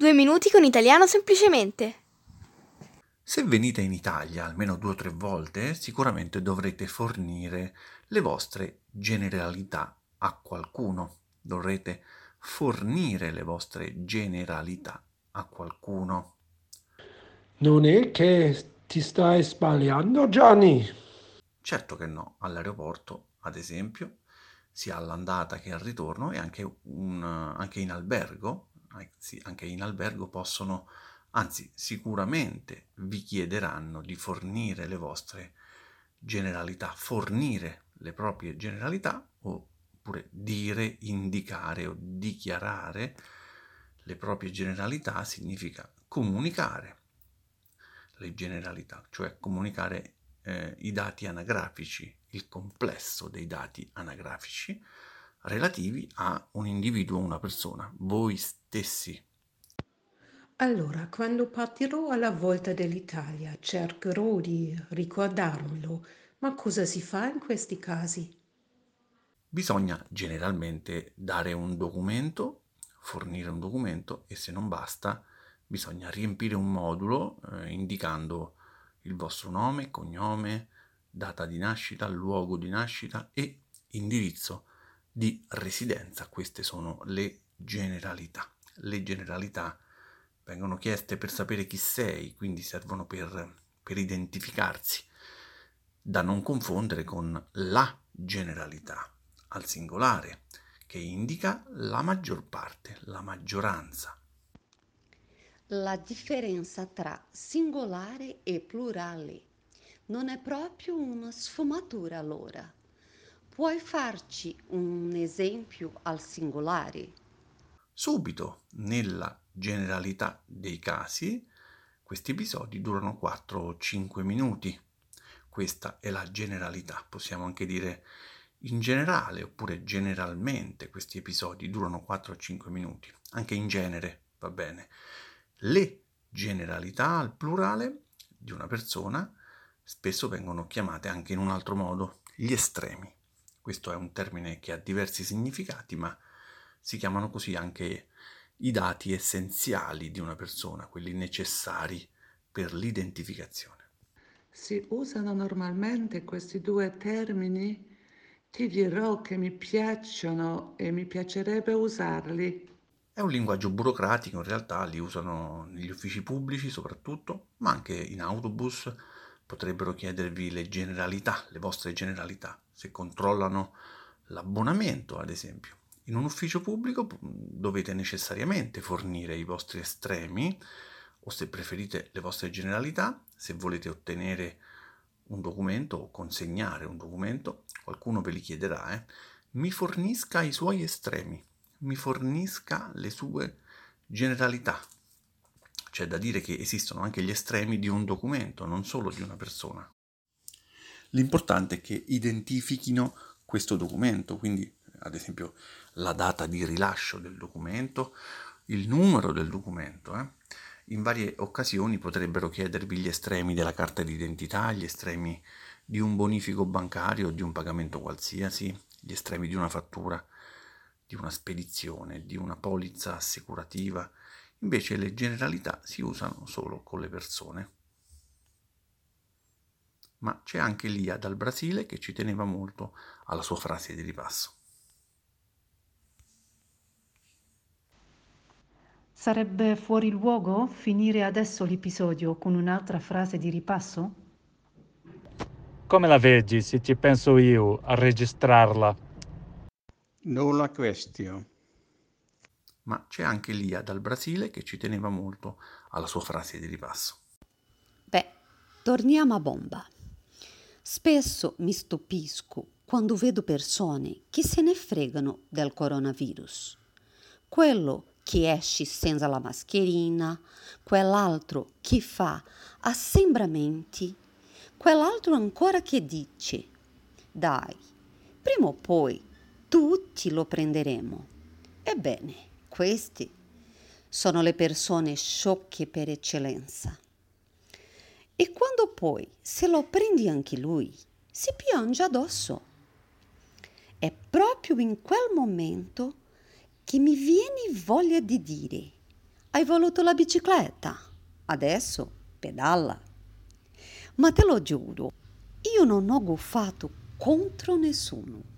Due minuti con italiano semplicemente. Se venite in Italia almeno due o tre volte, sicuramente dovrete fornire le vostre generalità a qualcuno. Dovrete fornire le vostre generalità a qualcuno. Non è che ti stai sbagliando, Gianni? Certo che no, all'aeroporto, ad esempio, sia all'andata che al ritorno e anche, un, anche in albergo, anche in albergo possono, anzi sicuramente vi chiederanno di fornire le vostre generalità, fornire le proprie generalità oppure dire, indicare o dichiarare le proprie generalità significa comunicare le generalità, cioè comunicare eh, i dati anagrafici, il complesso dei dati anagrafici relativi a un individuo, una persona, voi stessi. Allora, quando partirò alla volta dell'Italia, cercherò di ricordarmelo, ma cosa si fa in questi casi? Bisogna generalmente dare un documento, fornire un documento e se non basta bisogna riempire un modulo eh, indicando il vostro nome, cognome, data di nascita, luogo di nascita e indirizzo di residenza. Queste sono le generalità. Le generalità vengono chieste per sapere chi sei, quindi servono per, per identificarsi, da non confondere con la generalità al singolare, che indica la maggior parte, la maggioranza. La differenza tra singolare e plurale non è proprio una sfumatura allora. Puoi farci un esempio al singolare? Subito, nella generalità dei casi, questi episodi durano 4 o 5 minuti. Questa è la generalità, possiamo anche dire in generale oppure generalmente questi episodi durano 4 o 5 minuti, anche in genere va bene. Le generalità al plurale di una persona spesso vengono chiamate anche in un altro modo gli estremi. Questo è un termine che ha diversi significati, ma si chiamano così anche i dati essenziali di una persona, quelli necessari per l'identificazione. Si usano normalmente questi due termini? Ti dirò che mi piacciono e mi piacerebbe usarli. È un linguaggio burocratico, in realtà li usano negli uffici pubblici soprattutto, ma anche in autobus potrebbero chiedervi le generalità, le vostre generalità, se controllano l'abbonamento, ad esempio. In un ufficio pubblico dovete necessariamente fornire i vostri estremi o se preferite le vostre generalità, se volete ottenere un documento o consegnare un documento, qualcuno ve li chiederà, eh, mi fornisca i suoi estremi mi fornisca le sue generalità. C'è da dire che esistono anche gli estremi di un documento, non solo di una persona. L'importante è che identifichino questo documento, quindi ad esempio la data di rilascio del documento, il numero del documento. Eh. In varie occasioni potrebbero chiedervi gli estremi della carta d'identità, gli estremi di un bonifico bancario, di un pagamento qualsiasi, gli estremi di una fattura di una spedizione, di una polizza assicurativa, invece le generalità si usano solo con le persone. Ma c'è anche Lia dal Brasile che ci teneva molto alla sua frase di ripasso. Sarebbe fuori luogo finire adesso l'episodio con un'altra frase di ripasso? Come la vedi se ci penso io a registrarla? Nulla question. Ma c'è anche Lia dal Brasile che ci teneva molto alla sua frase di ripasso. Beh, torniamo a bomba. Spesso mi stupisco quando vedo persone che se ne fregano del coronavirus. Quello che esce senza la mascherina, quell'altro che fa assembramenti, quell'altro ancora che dice: Dai, prima o poi tutti lo prenderemo. Ebbene, questi sono le persone sciocche per eccellenza. E quando poi se lo prendi anche lui, si piange addosso. È proprio in quel momento che mi viene voglia di dire hai voluto la bicicletta, adesso pedala. Ma te lo giuro, io non ho guffato contro nessuno.